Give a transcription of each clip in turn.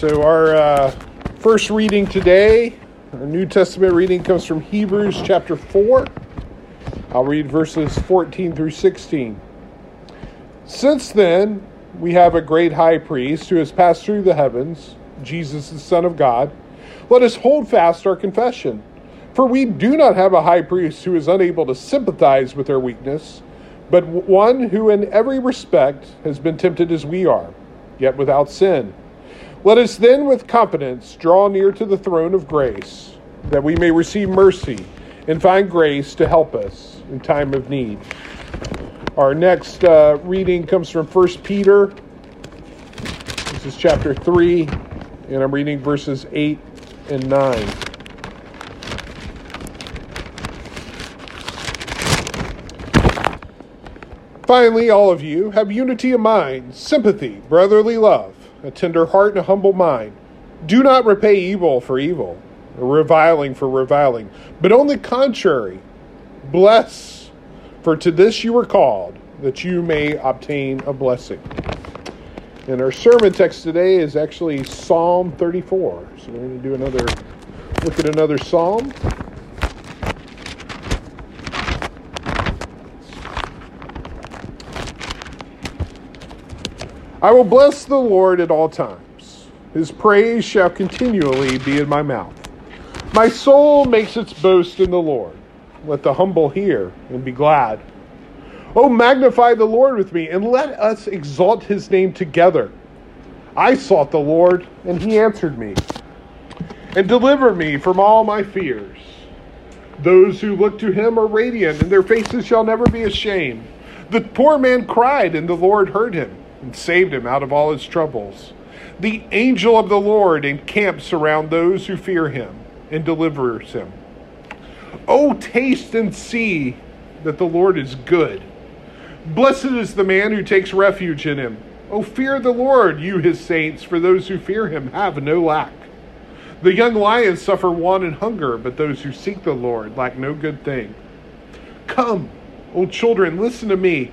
So, our uh, first reading today, our New Testament reading comes from Hebrews chapter 4. I'll read verses 14 through 16. Since then, we have a great high priest who has passed through the heavens, Jesus, the Son of God. Let us hold fast our confession. For we do not have a high priest who is unable to sympathize with our weakness, but one who in every respect has been tempted as we are, yet without sin. Let us then with confidence draw near to the throne of grace, that we may receive mercy and find grace to help us in time of need. Our next uh, reading comes from 1 Peter. This is chapter 3, and I'm reading verses 8 and 9. Finally, all of you have unity of mind, sympathy, brotherly love a tender heart, and a humble mind. Do not repay evil for evil, or reviling for reviling, but on the contrary, bless, for to this you were called, that you may obtain a blessing. And our sermon text today is actually Psalm 34. So we're going to do another look at another psalm. I will bless the Lord at all times. His praise shall continually be in my mouth. My soul makes its boast in the Lord. Let the humble hear and be glad. Oh, magnify the Lord with me, and let us exalt his name together. I sought the Lord, and he answered me, and delivered me from all my fears. Those who look to him are radiant, and their faces shall never be ashamed. The poor man cried, and the Lord heard him and saved him out of all his troubles. The angel of the Lord encamps around those who fear him and delivers him. Oh, taste and see that the Lord is good. Blessed is the man who takes refuge in him. Oh, fear the Lord, you his saints, for those who fear him have no lack. The young lions suffer want and hunger, but those who seek the Lord lack no good thing. Come, O children, listen to me.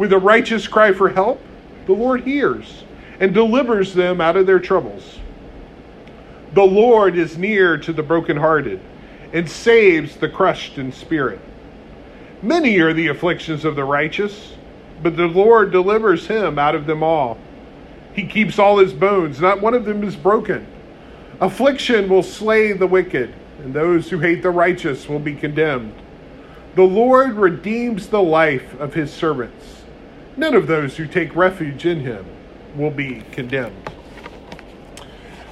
With a righteous cry for help, the Lord hears and delivers them out of their troubles. The Lord is near to the brokenhearted and saves the crushed in spirit. Many are the afflictions of the righteous, but the Lord delivers him out of them all. He keeps all his bones, not one of them is broken. Affliction will slay the wicked, and those who hate the righteous will be condemned. The Lord redeems the life of his servants None of those who take refuge in him will be condemned.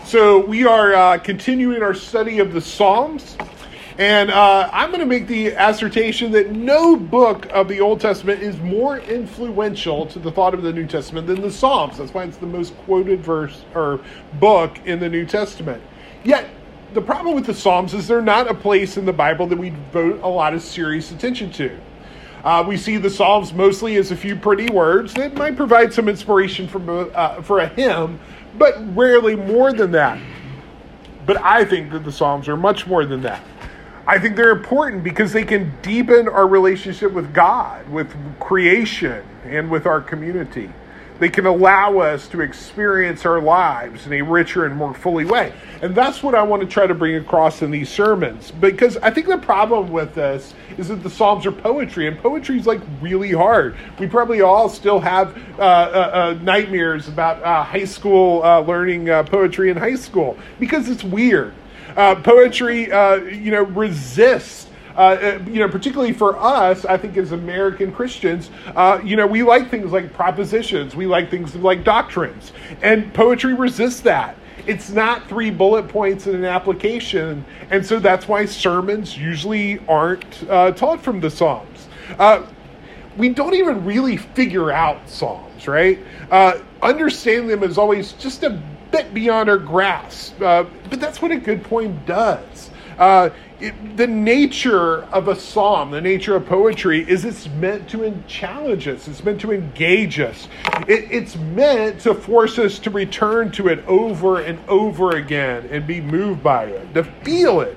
So, we are uh, continuing our study of the Psalms. And uh, I'm going to make the assertion that no book of the Old Testament is more influential to the thought of the New Testament than the Psalms. That's why it's the most quoted verse or book in the New Testament. Yet, the problem with the Psalms is they're not a place in the Bible that we devote a lot of serious attention to. Uh, we see the Psalms mostly as a few pretty words that might provide some inspiration for, uh, for a hymn, but rarely more than that. But I think that the Psalms are much more than that. I think they're important because they can deepen our relationship with God, with creation, and with our community. They can allow us to experience our lives in a richer and more fully way. And that's what I want to try to bring across in these sermons. Because I think the problem with this is that the Psalms are poetry, and poetry is like really hard. We probably all still have uh, uh, uh, nightmares about uh, high school uh, learning uh, poetry in high school because it's weird. poetry, you know, resists uh, uh, you know, particularly for us, I think as American Christians, uh, you know, we like things like propositions, we like things like doctrines, and poetry resists that. It's not three bullet points in an application, and so that's why sermons usually aren't uh, taught from the Psalms. Uh, we don't even really figure out Psalms, right? Uh, understanding them is always just a bit beyond our grasp. Uh, but that's what a good poem does. Uh, it, the nature of a psalm, the nature of poetry, is it's meant to challenge us. It's meant to engage us. It, it's meant to force us to return to it over and over again and be moved by it, to feel it,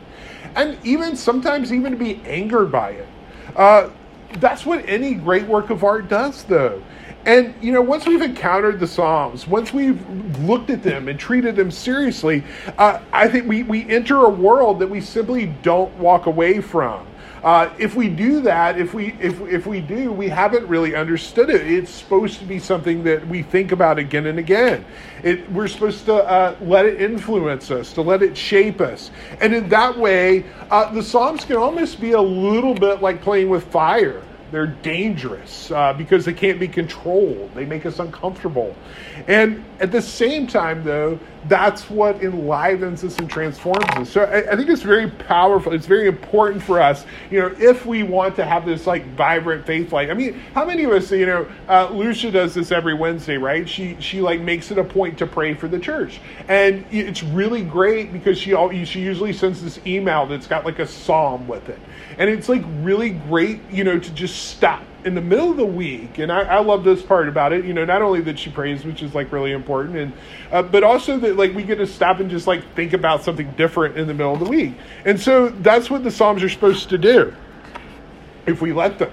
and even sometimes even to be angered by it. Uh, that's what any great work of art does, though. And, you know, once we've encountered the Psalms, once we've looked at them and treated them seriously, uh, I think we, we enter a world that we simply don't walk away from. Uh, if we do that, if we if if we do, we haven't really understood it. It's supposed to be something that we think about again and again. It, we're supposed to uh, let it influence us, to let it shape us, and in that way, uh, the Psalms can almost be a little bit like playing with fire. They're dangerous uh, because they can't be controlled. They make us uncomfortable. And at the same time, though, that's what enlivens us and transforms us. So I, I, think it's very powerful. It's very important for us, you know, if we want to have this like vibrant faith life. I mean, how many of us, you know, uh, Lucia does this every Wednesday, right? She she like makes it a point to pray for the church, and it's really great because she all she usually sends this email that's got like a psalm with it, and it's like really great, you know, to just stop in the middle of the week, and I, I, love this part about it. You know, not only that she prays, which is like really important, and uh, but also that like we get to stop and just like think about something different in the middle of the week. And so that's what the Psalms are supposed to do, if we let them.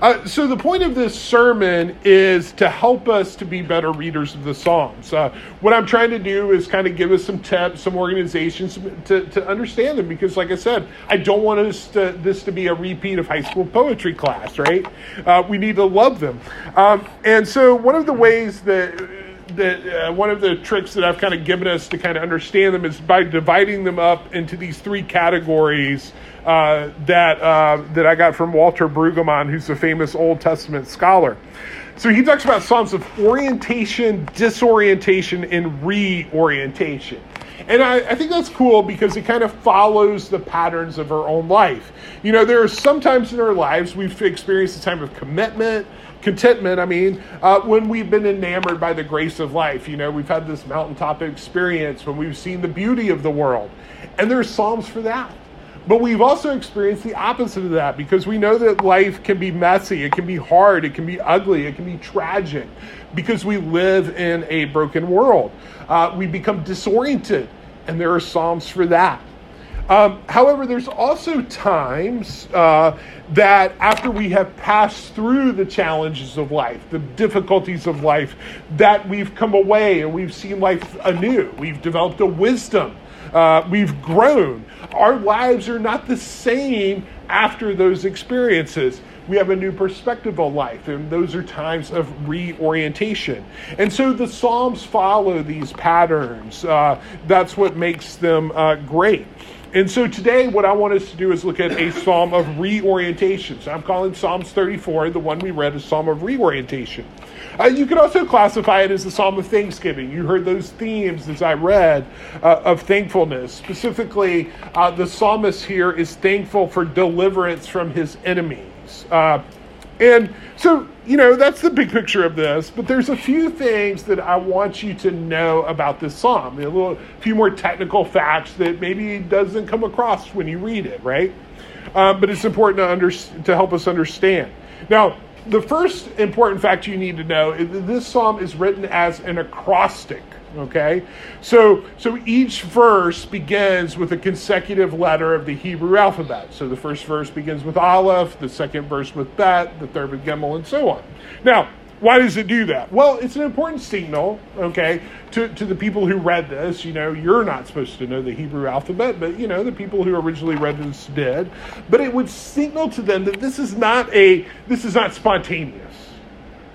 Uh, so the point of this sermon is to help us to be better readers of the Psalms. Uh, what I'm trying to do is kind of give us some tips, some organizations to, to understand them, because, like I said, I don't want us to, this to be a repeat of high school poetry class, right? Uh, we need to love them. Um, and so one of the ways that that uh, one of the tricks that I've kind of given us to kind of understand them is by dividing them up into these three categories uh, that uh, that I got from Walter Brueggemann, who's a famous Old Testament scholar. So he talks about Psalms of orientation, disorientation, and reorientation. And I, I, think that's cool because it kind of follows the patterns of our own life. You know, there are sometimes in our lives we've experienced a time of commitment, contentment, I mean, uh, when we've been enamored by the grace of life. You know, we've had this mountaintop experience when we've seen the beauty of the world. And there's Psalms for that. But we've also experienced the opposite of that because we know that life can be messy, it can be hard, it can be ugly, it can be tragic because we live in a broken world. Uh, we become disoriented, and there are Psalms for that. Um, however, there's also times uh, that after we have passed through the challenges of life, the difficulties of life, that we've come away and we've seen life anew. We've developed a wisdom. Uh, we've grown. Our lives are not the same after those experiences. We have a new perspective on life, and those are times of reorientation. And so the Psalms follow these patterns. Uh, that's what makes them uh, great. And so today, what I want us to do is look at a psalm of reorientation. So I'm calling Psalms 34, the one we read, a psalm of reorientation. Uh, you could also classify it as a psalm of thanksgiving. You heard those themes as I read uh, of thankfulness. Specifically, uh, the psalmist here is thankful for deliverance from his enemies. And so, you know, that's the big picture of this, but there's a few things that I want you to know about this psalm. A little few more technical facts that maybe doesn't come across when you read it, right? Um, but it's important to, under, to help us understand. Now, the first important fact you need to know is that this psalm is written as an acrostic okay? So so each verse begins with a consecutive letter of the hebrew alphabet. So the first verse begins with aleph the second verse with bet the third with gimel and so on. Now why does it do that? Well it's an important signal okay to, to the people who read this. You know you're not supposed to know the hebrew alphabet but you know the people who originally read this did. But it would signal to them that this is not a this is not spontaneous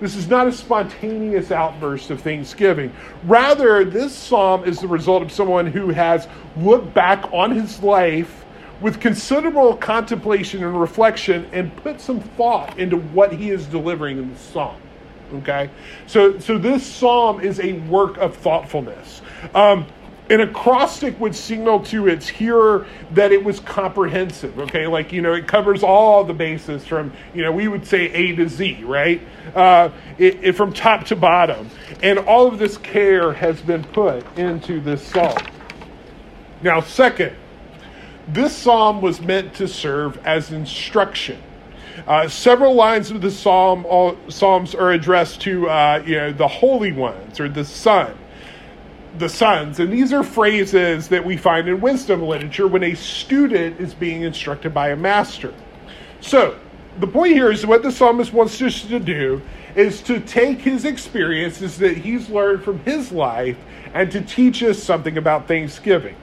this is not a spontaneous outburst of thanksgiving. Rather, this psalm is the result of someone who has looked back on his life with considerable contemplation and reflection and put some thought into what he is delivering in the psalm. Okay? So, so this psalm is a work of thoughtfulness. Um, an acrostic would signal to its hearer that it was comprehensive okay? Like you know it covers all the bases from you know we would say a to z right? Uh, it, it, from top to bottom. And all of this care has been put into this psalm. Now second this psalm was meant to serve as instruction. Uh, several lines of the psalm all, psalms are addressed to uh, you know the holy ones or the son the sons. And these are phrases that we find in wisdom literature when a student is being instructed by a master. So, the point here is what the psalmist wants us to do is to take his experiences that he's learned from his life and to teach us something about Thanksgiving.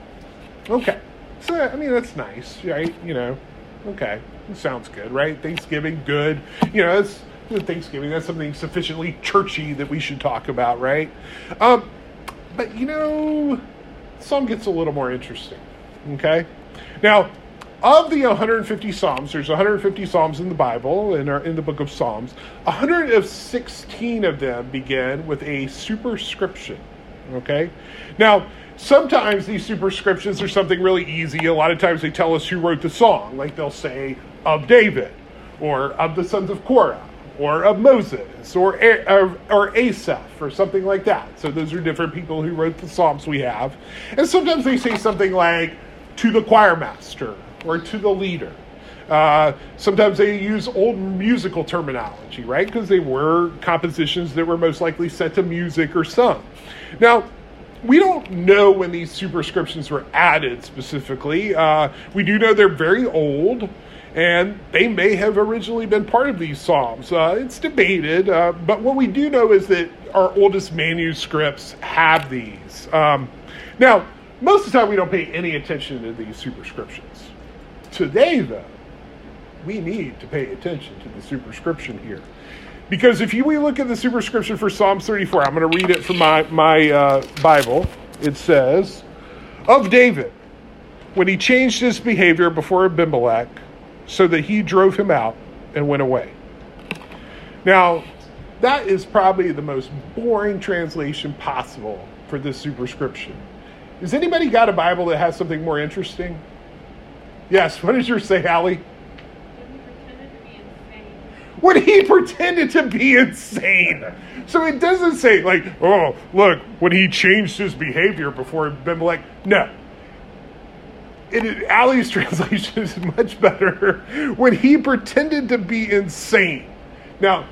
Okay. So, I mean, that's nice, right? You know, okay. sounds good, right? Thanksgiving, good. You know, that's Thanksgiving. That's something sufficiently churchy that we should talk about, right? Um, but you know, some gets a little more interesting. Okay? Now, of the 150 Psalms, there's 150 Psalms in the Bible, in, our, in the book of Psalms. 116 of them begin with a superscription. Okay? Now, sometimes these superscriptions are something really easy. A lot of times they tell us who wrote the song. Like they'll say, of David, or of the sons of Korah, or of Moses or, or, or Asaph or something like that. So those are different people who wrote the Psalms we have. And sometimes they say something like to the choir master or to the leader. Uh, sometimes they use old musical terminology, right? Because they were compositions that were most likely set to music or sung. Now, we don't know when these superscriptions were added specifically. Uh, we do know they're very old and they may have originally been part of these psalms. Uh, it's debated, uh, but what we do know is that our oldest manuscripts have these. Um, now, most of the time we don't pay any attention to these superscriptions. Today, though, we need to pay attention to the superscription here. Because if you, we look at the superscription for Psalm 34, I'm going to read it from my, my uh, Bible. It says, Of David, when he changed his behavior before Abimelech, so that he drove him out and went away. Now, that is probably the most boring translation possible for this superscription. Has anybody got a Bible that has something more interesting? Yes, what does yours say, Allie? When he pretended to be insane. So it doesn't say, like, oh, look, when he changed his behavior before Abimelech. No, it, Allie's translation is much better when he pretended to be insane. Now,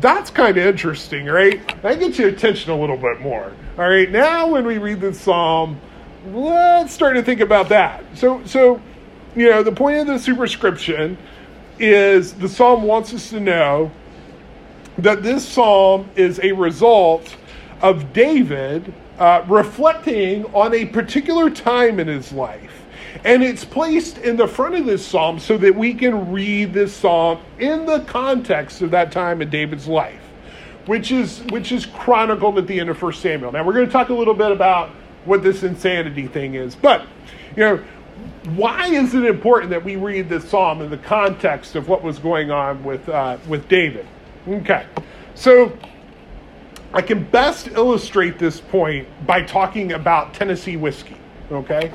that's kind of interesting, right? That gets your attention a little bit more. All right, now when we read the psalm, let's start to think about that. So, so you know, the point of the superscription is the psalm wants us to know that this psalm is a result of David uh, reflecting on a particular time in his life and it's placed in the front of this psalm so that we can read this psalm in the context of that time in David's life, which is which is chronicled at the end of 1 Samuel. Now we're going to talk a little bit about what this insanity thing is, but you know, why is it important that we read this psalm in the context of what was going on with uh, with David? Okay, so I can best illustrate this point by talking about Tennessee whiskey. Okay,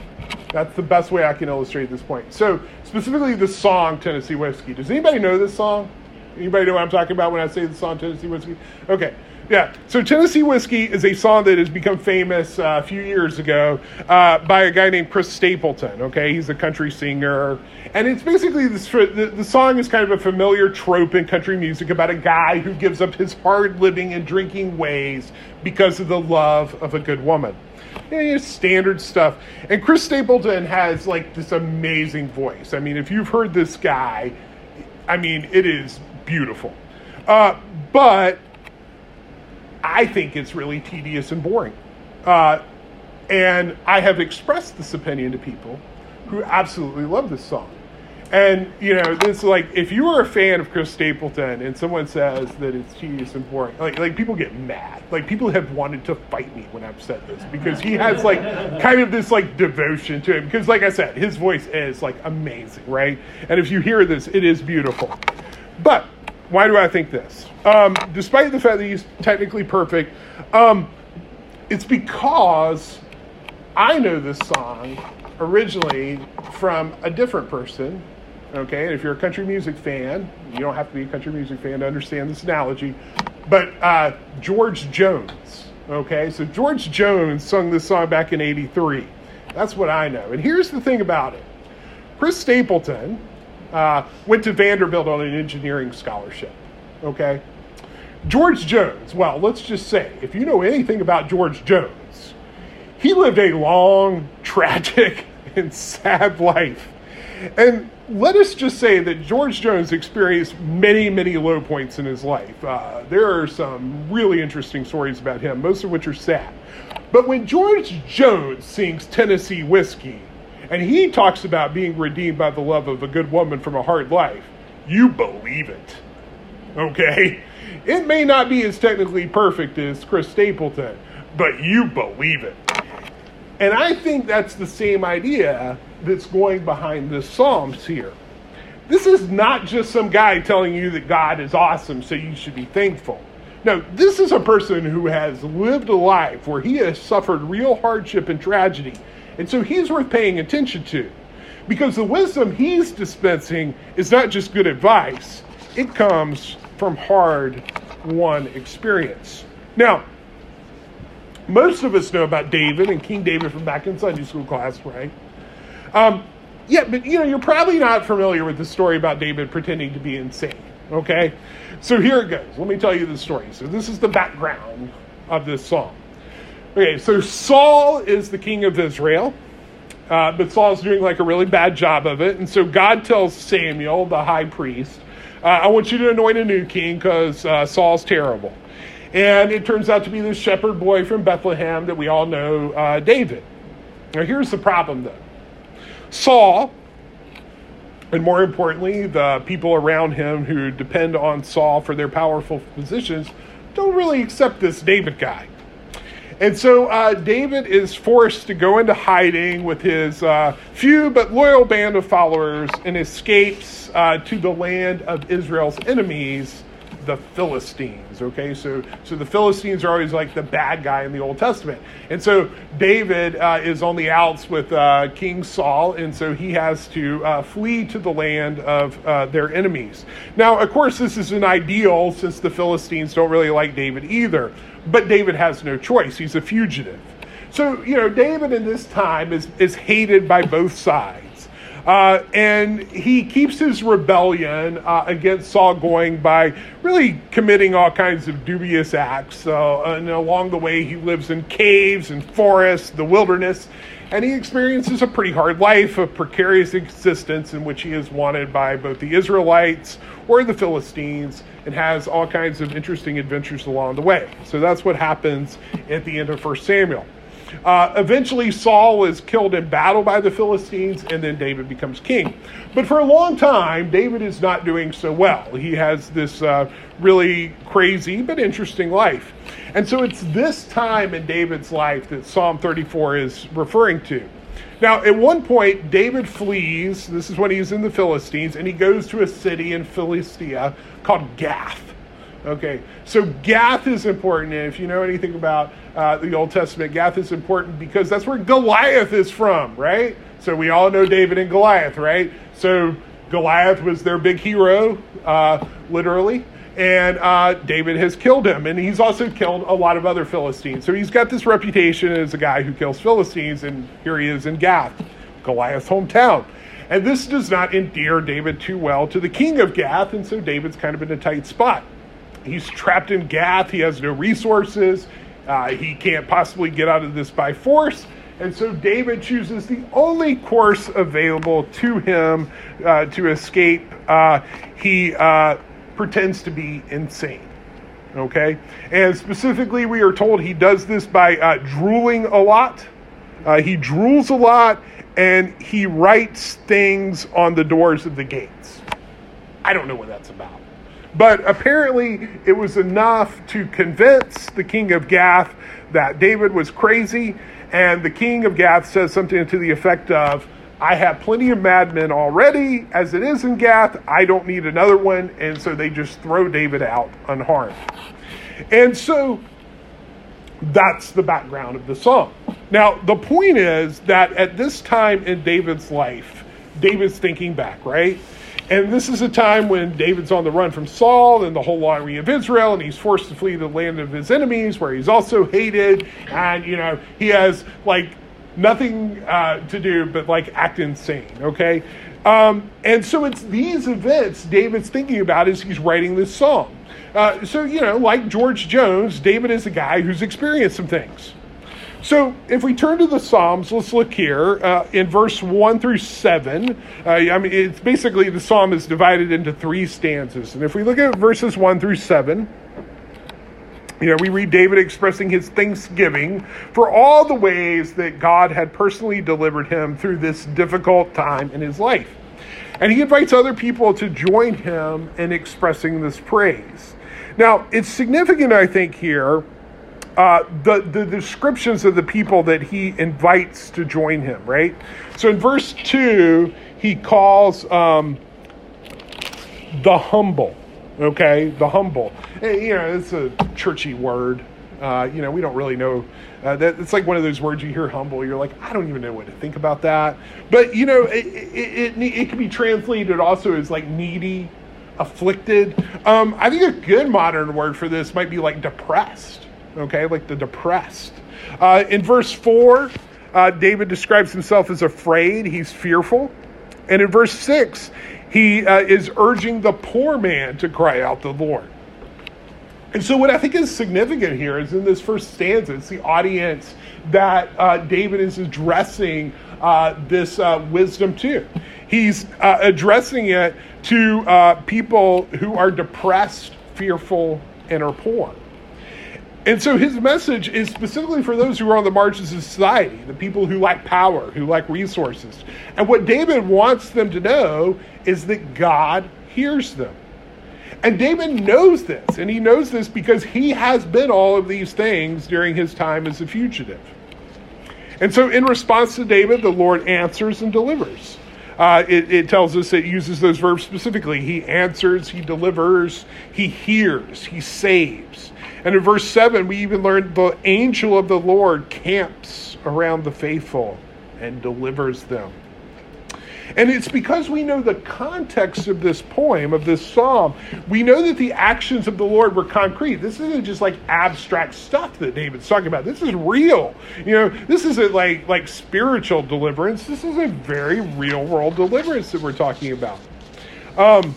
that's the best way I can illustrate this point. So, specifically the song Tennessee Whiskey. Does anybody know this song? Anybody know what I'm talking about when I say the song Tennessee Whiskey? Okay. Yeah, so Tennessee Whiskey is a song that has become famous uh, a few years ago uh, by a guy named Chris Stapleton. Okay, he's a country singer, and it's basically. The, the song is kind of a familiar trope in country music about a guy who gives up his hard living and drinking ways because of the love of a good woman you know, standard stuff. And Chris Stapleton has like this amazing voice. I mean, if you've heard this guy, I mean, it is beautiful. Uh, but I think it's really tedious and boring. Uh, and I have expressed this opinion to people who absolutely love this song. And you know, this like if you are a fan of Chris Stapleton and someone says that it's tedious and boring, like like people get mad. Like people have wanted to fight me when I've said this because he has like kind of this like devotion to him. Because like I said, his voice is like amazing, right? And if you hear this, it is beautiful. But why do I think this? Um, despite the fact that he's technically perfect, um, it's because I know this song originally from a different person. Okay, and if you're a country music fan, you don't have to be a country music fan to understand this analogy. But uh, George Jones. Okay, so George Jones sung this song back in '83. That's what I know. And here's the thing about it Chris Stapleton uh, went to Vanderbilt on an engineering scholarship. Okay? George Jones, well, let's just say, if you know anything about George Jones, he lived a long, tragic, and sad life. And let us just say that George Jones experienced many, many low points in his life. Uh, there are some really interesting stories about him, most of which are sad. But when George Jones sings Tennessee Whiskey, and he talks about being redeemed by the love of a good woman from a hard life, you believe it. Okay? It may not be as technically perfect as Chris Stapleton, but you believe it. And I think that's the same idea that's going behind the Psalms here. This is not just some guy telling you that God is awesome, so you should be thankful. No, this is a person who has lived a life where he has suffered real hardship and tragedy. And so he's worth paying attention to. Because the wisdom he's dispensing is not just good advice, it comes from hard won experience. Now, most of us know about David and King David from back in Sunday school class, right? Um, yeah, but you know, you're probably not familiar with the story about David pretending to be insane. Okay? So here it goes. Let me tell you the story. So this is the background of this song. Okay, so Saul is the king of Israel, uh, but Saul's doing like a really bad job of it. And so God tells Samuel, the high priest, uh, I want you to anoint a new king because uh, Saul's terrible. And it turns out to be this shepherd boy from Bethlehem that we all know, uh, David. Now, here's the problem though Saul, and more importantly, the people around him who depend on Saul for their powerful positions, don't really accept this David guy. And so uh, David is forced to go into hiding with his uh, few but loyal band of followers and escapes uh, to the land of Israel's enemies the Philistines. Okay, so so the Philistines are always like the bad guy in the Old Testament, and so David uh, is on the outs with uh, King Saul, and so he has to uh, flee to the land of uh, their enemies. Now, of course, this is an ideal since the Philistines don't really like David either, but David has no choice; he's a fugitive. So you know, David in this time is is hated by both sides. Uh, and he keeps his rebellion uh, against Saul going by really committing all kinds of dubious acts. Uh, and along the way, he lives in caves and forests, the wilderness, and he experiences a pretty hard life, a precarious existence in which he is wanted by both the Israelites or the Philistines and has all kinds of interesting adventures along the way. So that's what happens at the end of 1 Samuel. Uh, eventually, Saul is killed in battle by the Philistines, and then David becomes king. But for a long time, David is not doing so well. He has this uh, really crazy but interesting life. And so it's this time in David's life that Psalm 34 is referring to. Now, at one point, David flees. This is when he's in the Philistines, and he goes to a city in Philistia called Gath. Okay, so Gath is important. And if you know anything about uh, the Old Testament, Gath is important because that's where Goliath is from, right? So we all know David and Goliath, right? So Goliath was their big hero, uh, literally, and uh, David has killed him. And he's also killed a lot of other Philistines. So he's got this reputation as a guy who kills Philistines, and here he is in Gath, Goliath's hometown. And this does not endear David too well to the king of Gath, and so David's kind of in a tight spot he's trapped in Gath. He has no resources. Uh, he can't possibly get out of this by force. And so David chooses the only course available to him uh, to escape. Uh, he uh, pretends to be insane. Okay? And specifically, we are told he does this by uh, drooling a lot. Uh, he drools a lot and he writes things on the doors of the gates. I don't know what that's about. But apparently, it was enough to convince the king of Gath that David was crazy. And the king of Gath says something to the effect of, I have plenty of madmen already as it is in Gath. I don't need another one. And so they just throw David out unharmed. And so that's the background of the song. Now, the point is that at this time in David's life, David's thinking back, right? And this is a time when David's on the run from Saul and the whole army of Israel, and he's forced to flee to the land of his enemies, where he's also hated, and you know he has like nothing uh, to do but like act insane. Okay, um, and so it's these events David's thinking about as he's writing this song. Uh, so you know, like George Jones, David is a guy who's experienced some things. So, if we turn to the Psalms, let's look here uh, in verse 1 through 7. Uh, I mean, it's basically the psalm is divided into three stanzas. And if we look at verses 1 through 7, you know, we read David expressing his thanksgiving for all the ways that God had personally delivered him through this difficult time in his life. And he invites other people to join him in expressing this praise. Now, it's significant, I think, here uh, the, the descriptions of the people that he invites to join him, right? So in verse 2, he calls um, the humble, okay? The humble. And, you know, it's a churchy word. Uh, you know, we don't really know. Uh, that it's like one of those words you hear humble. You're like, I don't even know what to think about that. But you know, it it, it, it can be translated also as like needy, afflicted. Um, I think a good modern word for this might be like depressed okay, like the depressed. Uh, in verse 4, uh, David describes himself as afraid, he's fearful. And in verse 6, he uh, is urging the poor man to cry out to the Lord. And so, what I think is significant here is in this first stanza, it's the audience that uh, David is addressing uh, this uh, wisdom to. He's addressing it to people who are depressed, fearful, and are poor. And so his message is specifically for those who are on the margins of society, the people who lack power, who lack resources. And what David wants them to know is that God hears them. And David knows this, and he knows this because he has been all of these things during his time as a fugitive. And so, in response to David, the Lord answers and delivers. Uh, it, it, tells us it uses those verbs specifically. He answers, he delivers, he hears, he saves. And in verse 7, we even learn the angel of the Lord camps around the faithful and delivers them. And it's because we know the context of this poem, of this psalm, we know that the actions of the Lord were concrete. This isn't just like abstract stuff that David's talking about. This is real. You know, this isn't like like spiritual deliverance. This is a very real world deliverance that we're talking about. Um,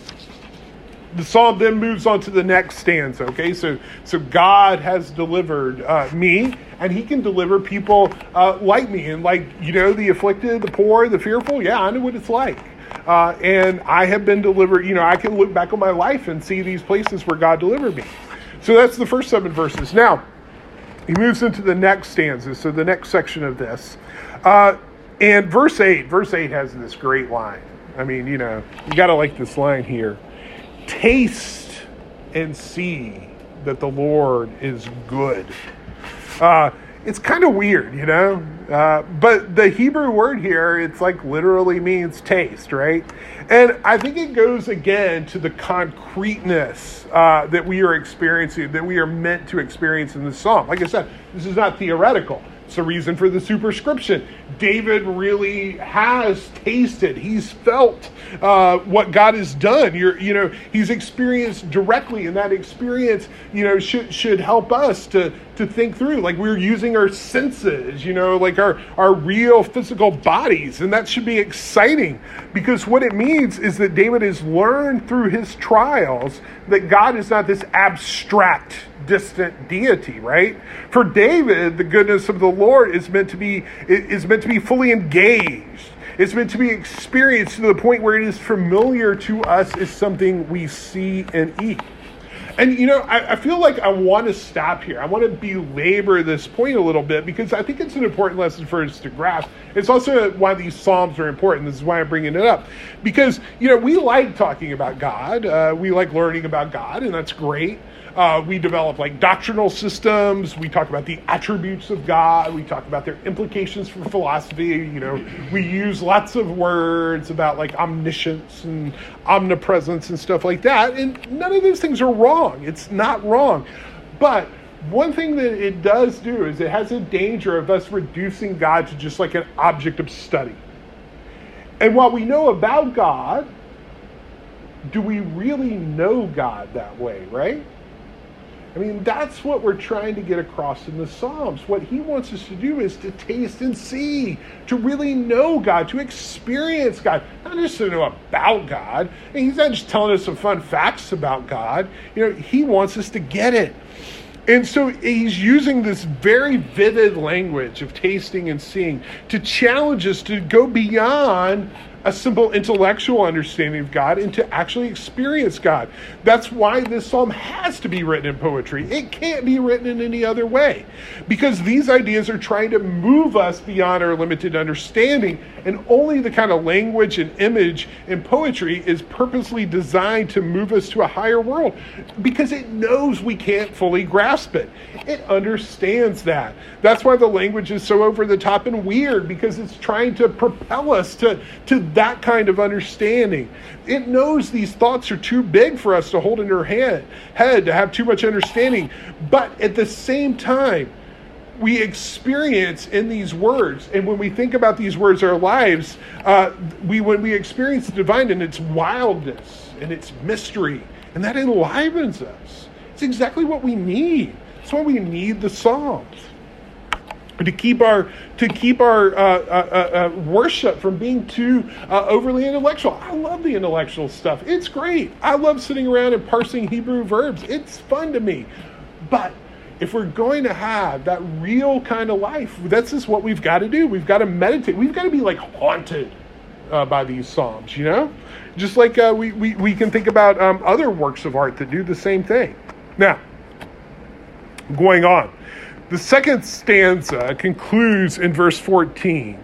the psalm then moves on to the next stanza. Okay, so so God has delivered uh, me, and He can deliver people uh, like me, and like you know, the afflicted, the poor, the fearful. Yeah, I know what it's like, uh, and I have been delivered. You know, I can look back on my life and see these places where God delivered me. So that's the first seven verses. Now he moves into the next stanza. So the next section of this, uh, and verse eight. Verse eight has this great line. I mean, you know, you got to like this line here taste and see that the Lord is good. Uh, it's kind of weird, you know? Uh, but the Hebrew word here, it's like literally means taste, right? And I think it goes again to the concreteness uh, that we are experiencing, that we are meant to experience in the psalm. Like I said, this is not theoretical. It's the reason for the superscription. David really has tasted, he's felt uh, what God has done. You're, you know, he's experienced directly, and that experience, you know, should should help us to to think through. Like we're using our senses, you know, like our our real physical bodies, and that should be exciting because what it means is that David has learned through his trials that God is not this abstract distant deity, right? For David, the goodness of the Lord is meant to be is meant to be fully engaged. It's meant to be experienced to the point where it is familiar to us as something we see and eat. And you know, I, I, feel like I want to stop here. I want to belabor this point a little bit because I think it's an important lesson for us to grasp. It's also why these psalms are important. This is why I'm bringing it up because you know we like talking about God. Uh, we like learning about God, and that's great. Uh, we develop like doctrinal systems. We talk about the attributes of God. We talk about their implications for philosophy. You know, we use lots of words about like omniscience and omnipresence and stuff like that. And none of those things are wrong. It's not wrong. But one thing that it does do is it has a danger of us reducing God to just like an object of study. And what we know about God, do we really know God that way, right? I mean, that's what we're trying to get across in the Psalms. What he wants us to do is to taste and see, to really know God, to experience God, not just to know about God. And he's not just telling us some fun facts about God. You know, he wants us to get it. And so he's using this very vivid language of tasting and seeing to challenge us to go beyond a simple intellectual understanding of God and to actually experience God. That's why this psalm has to be written in poetry. It can't be written in any other way because these ideas are trying to move us beyond our limited understanding, and only the kind of language and image in poetry is purposely designed to move us to a higher world because it knows we can't fully grasp it. It understands that. That's why the language is so over the top and weird because it's trying to propel us to, to that kind of understanding. It knows these thoughts are too big for us to hold in our head, head to have too much understanding. But at the same time, we experience in these words, and when we think about these words, our lives, uh, we when we experience the divine in its wildness and its mystery, and that enlivens us. It's exactly what we need. That's why we need the Psalms to keep our to keep our uh, uh, uh, worship from being too uh, overly intellectual. I love the intellectual stuff. It's great. I love sitting around and parsing Hebrew verbs. It's fun to me. But if we're going to have that real kind of life, that's just what we've got to do. We've got to meditate. We've got to be like haunted uh, by these psalms. You know, just like uh, we, we we can think about um, other works of art that do the same thing. Now, going on. The second stanza concludes in verse 14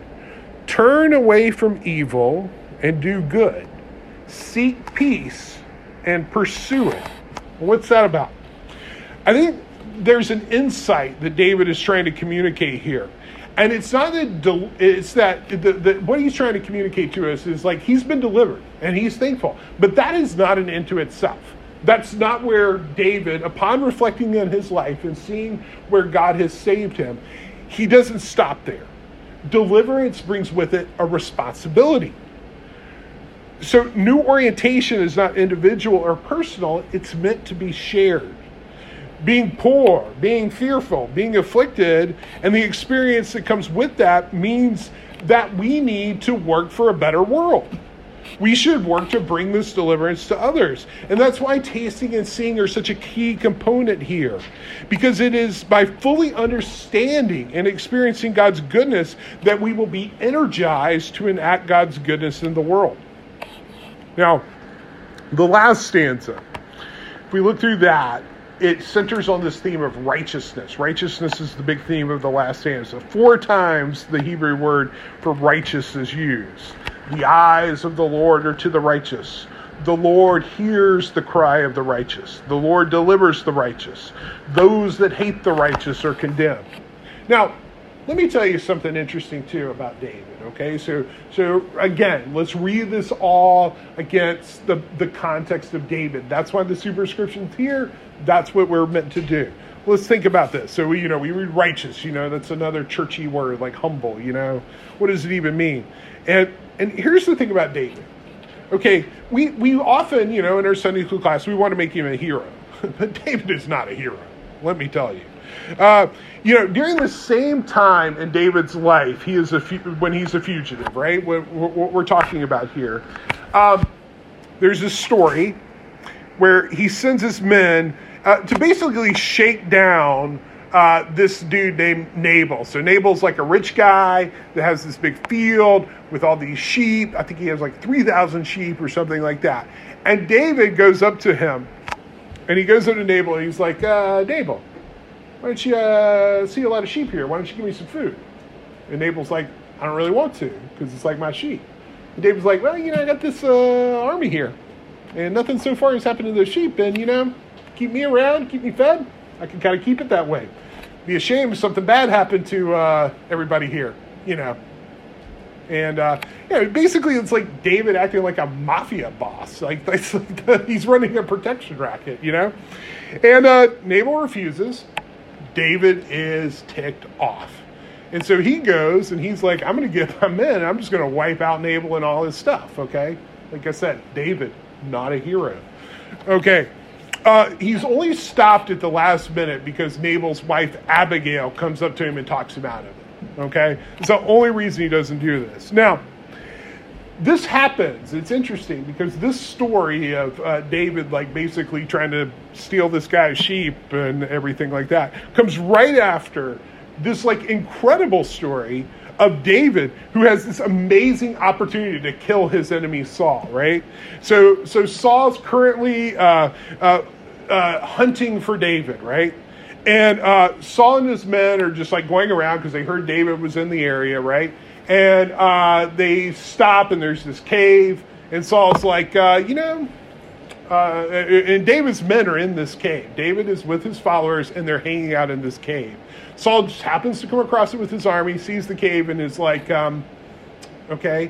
Turn away from evil and do good, seek peace and pursue it. What's that about? I think there's an insight that David is trying to communicate here. And it's not that it's that the, the, what he's trying to communicate to us is like he's been delivered and he's thankful. But that is not an end to itself. That's not where David, upon reflecting on his life and seeing where God has saved him, he doesn't stop there. Deliverance brings with it a responsibility. So, new orientation is not individual or personal, it's meant to be shared. Being poor, being fearful, being afflicted, and the experience that comes with that means that we need to work for a better world we should work to bring this deliverance to others. And that's why tasting and seeing are such a key component here. Because it is by fully understanding and experiencing God's goodness that we will be energized to enact God's goodness in the world. Now, the last stanza, if we look through that, it centers on this theme of righteousness. Righteousness is the big theme of the last stanza. Four times the Hebrew word for righteous is used. The eyes of the Lord are to the righteous. The Lord hears the cry of the righteous. The Lord delivers the righteous. Those that hate the righteous are condemned. Now, let me tell you something interesting too about David. Okay, so so again, let's read this all against the the context of David. That's why the superscription's here. That's what we're meant to do. Let's think about this. So we, you know, we read righteous. You know, that's another churchy word like humble. You know, what does it even mean? And and here's the thing about David. Okay, we, we often, you know, in our Sunday school class, we want to make him a hero. but David is not a hero, let me tell you. Uh, you know, during the same time in David's life, he is a when he's a fugitive, right? What, what we're talking about here. Um, there's a story where he sends his men uh, to basically shake down uh, this dude named Nabal. So Nabal's like a rich guy that has this big field with all these sheep. I think he has like 3,000 sheep or something like that. And David goes up to him and he goes up to Nabal and he's like, uh, Nabal, why don't you uh, see a lot of sheep here? Why don't you give me some food? And Nabal's like, I don't really want to because it's like my sheep. And David's like, well, you know, I got this uh, army here and nothing so far has happened to those sheep. And, you know, keep me around, keep me fed. I can kind of keep it that way be ashamed if something bad happened to uh, everybody here, you know. And uh, yeah, basically, it's like David acting like a mafia boss. Like, like he's running a protection racket, you know. And uh, Nabal refuses, David is ticked off. And so he goes and he's like, I'm going to get my men. I'm just going to wipe out Nabal and all his stuff. Okay. Like I said, David, not a hero. Okay. Uh, he's only stopped at the last minute because Nabal's wife Abigail comes up to him and talks him out of it. Okay. It's the only reason he doesn't do this. Now, this happens. It's interesting because this story of uh, David, like basically trying to steal this guy's sheep and everything like that, comes right after this like incredible story of David who has this amazing opportunity to kill his enemy Saul. Right. So so Saul's currently uh, uh, uh hunting for David. Right. And uh, Saul and his men are just like going around because they heard David was in the area, right? And uh, they stop, and there's this cave. And Saul's like, uh, you know, uh, and David's men are in this cave. David is with his followers, and they're hanging out in this cave. Saul just happens to come across it with his army, sees the cave, and is like, um, okay,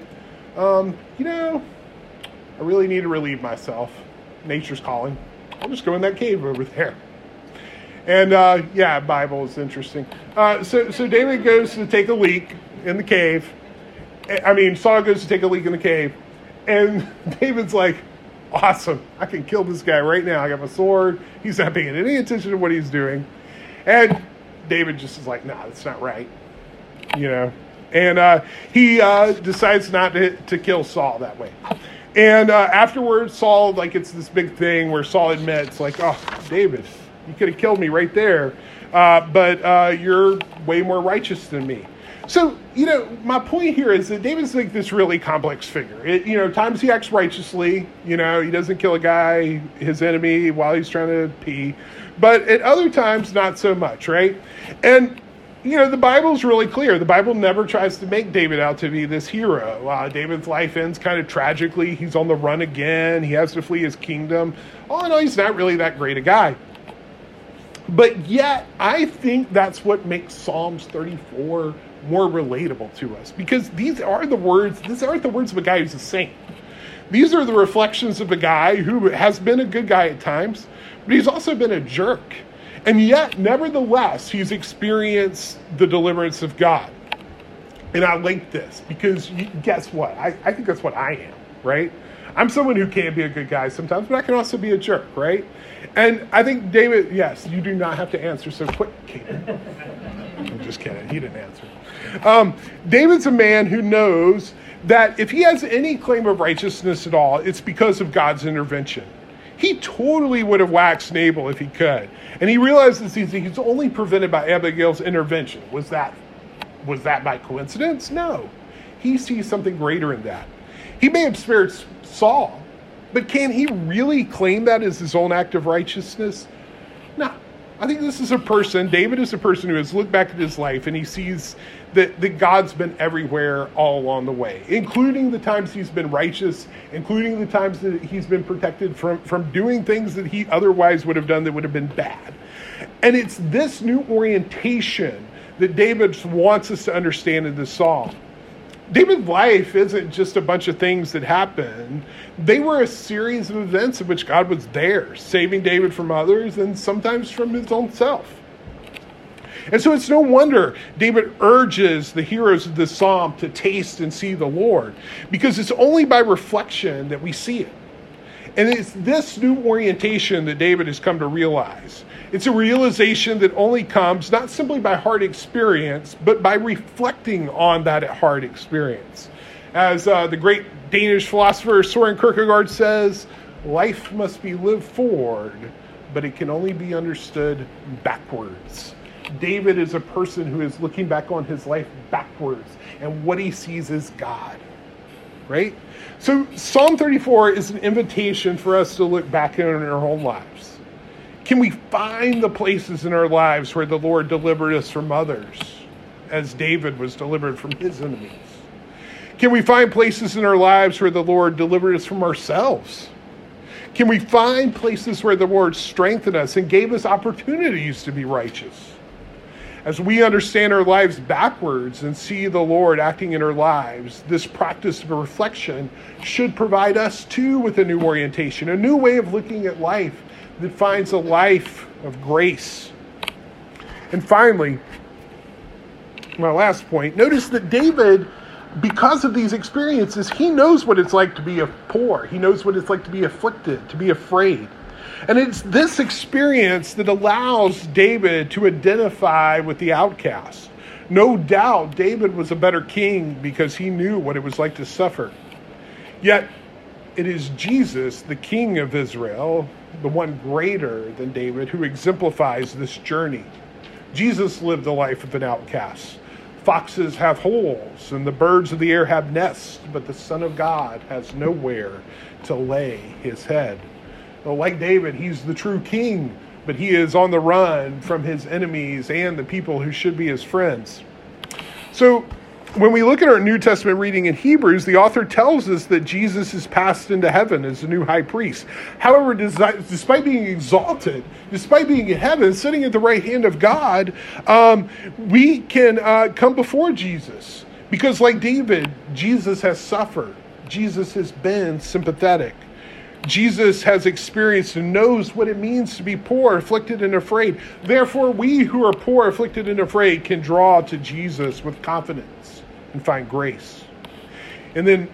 um, you know, I really need to relieve myself. Nature's calling. I'll just go in that cave over there. And uh, yeah, Bible is interesting. Uh, so, so David goes to take a leak in the cave. I mean, Saul goes to take a leak in the cave, and David's like, "Awesome! I can kill this guy right now. I got my sword. He's not paying any attention to what he's doing." And David just is like, "Nah, that's not right," you know. And uh, he uh, decides not to, to kill Saul that way. And uh, afterwards, Saul like it's this big thing where Saul admits, like, "Oh, David, you could have killed me right there, uh, but uh, you're way more righteous than me." So, you know, my point here is that David's like this really complex figure. It, you know, times he acts righteously, you know, he doesn't kill a guy, his enemy, while he's trying to pee. But at other times, not so much, right? And, you know, the Bible's really clear. The Bible never tries to make David out to be this hero. Uh, David's life ends kind of tragically. He's on the run again, he has to flee his kingdom. All in all, he's not really that great a guy. But yet, I think that's what makes Psalms 34 more relatable to us because these are the words, these aren't the words of a guy who's a saint. These are the reflections of a guy who has been a good guy at times, but he's also been a jerk. And yet, nevertheless, he's experienced the deliverance of God. And I like this because guess what? I, I think that's what I am, right? I'm someone who can be a good guy sometimes, but I can also be a jerk, right? And I think David, yes, you do not have to answer so quick, Caden. I'm just kidding. He didn't answer. Um, David's a man who knows that if he has any claim of righteousness at all, it's because of God's intervention. He totally would have waxed Nabal if he could. And he realizes he's, he's only prevented by Abigail's intervention. Was that, was that by coincidence? No. He sees something greater in that. He may have spared Saul, but can he really claim that as his own act of righteousness? I think this is a person, David is a person who has looked back at his life and he sees that, that God's been everywhere all along the way, including the times he's been righteous, including the times that he's been protected from, from doing things that he otherwise would have done that would have been bad. And it's this new orientation that David wants us to understand in this psalm. David's life isn't just a bunch of things that happened. They were a series of events in which God was there, saving David from others and sometimes from his own self. And so it's no wonder David urges the heroes of this psalm to taste and see the Lord, because it's only by reflection that we see it. And it's this new orientation that David has come to realize. It's a realization that only comes not simply by hard experience, but by reflecting on that hard experience. As uh, the great Danish philosopher Soren Kierkegaard says, life must be lived forward, but it can only be understood backwards. David is a person who is looking back on his life backwards, and what he sees is God. Right? So, Psalm 34 is an invitation for us to look back in our own lives. Can we find the places in our lives where the Lord delivered us from others, as David was delivered from his enemies? Can we find places in our lives where the Lord delivered us from ourselves? Can we find places where the Lord strengthened us and gave us opportunities to be righteous? As we understand our lives backwards and see the Lord acting in our lives, this practice of reflection should provide us too with a new orientation, a new way of looking at life that finds a life of grace. And finally, my last point notice that David, because of these experiences, he knows what it's like to be poor, he knows what it's like to be afflicted, to be afraid. And it's this experience that allows David to identify with the outcast. No doubt David was a better king because he knew what it was like to suffer. Yet it is Jesus, the king of Israel, the one greater than David, who exemplifies this journey. Jesus lived the life of an outcast. Foxes have holes, and the birds of the air have nests, but the Son of God has nowhere to lay his head. Well, like David, he's the true king, but he is on the run from his enemies and the people who should be his friends. So, when we look at our New Testament reading in Hebrews, the author tells us that Jesus is passed into heaven as the new high priest. However, despite being exalted, despite being in heaven, sitting at the right hand of God, um, we can uh, come before Jesus. Because, like David, Jesus has suffered, Jesus has been sympathetic. Jesus has experienced and knows what it means to be poor, afflicted, and afraid. Therefore, we who are poor, afflicted, and afraid can draw to Jesus with confidence and find grace. And then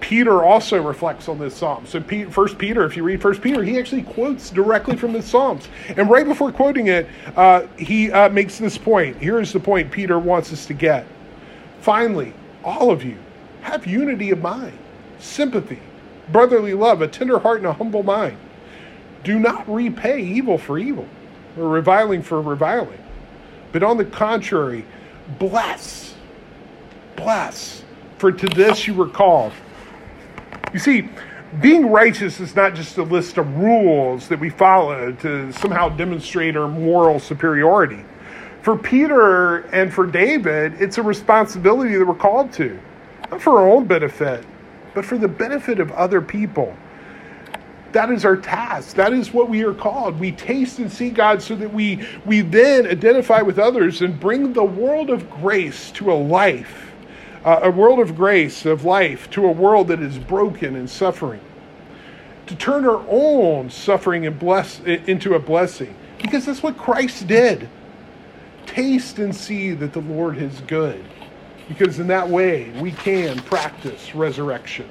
Peter also reflects on this psalm. So, First Peter, if you read First Peter, he actually quotes directly from the Psalms. And right before quoting it, uh, he uh, makes this point. Here's the point Peter wants us to get. Finally, all of you have unity of mind, sympathy brotherly love, a tender heart, and a humble mind. Do not repay evil for evil or reviling for reviling, but on the contrary, bless. Bless. For to this you were called. You see, being righteous is not just a list of rules that we follow to somehow demonstrate our moral superiority. For Peter and for David, it's a responsibility that we're called to, not for our own benefit, but for the benefit of other people. That is our task. That is what we are called. We taste and see God so that we, we then identify with others and bring the world of grace to a life, uh, a world of grace, of life, to a world that is broken and suffering. To turn our own suffering and bless, into a blessing, because that's what Christ did. Taste and see that the Lord is good because in that way we can practice resurrection.